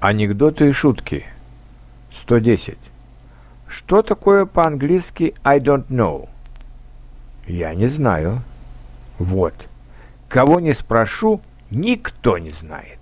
Анекдоты и шутки. 110. Что такое по-английски I don't know? Я не знаю. Вот. Кого не спрошу, никто не знает.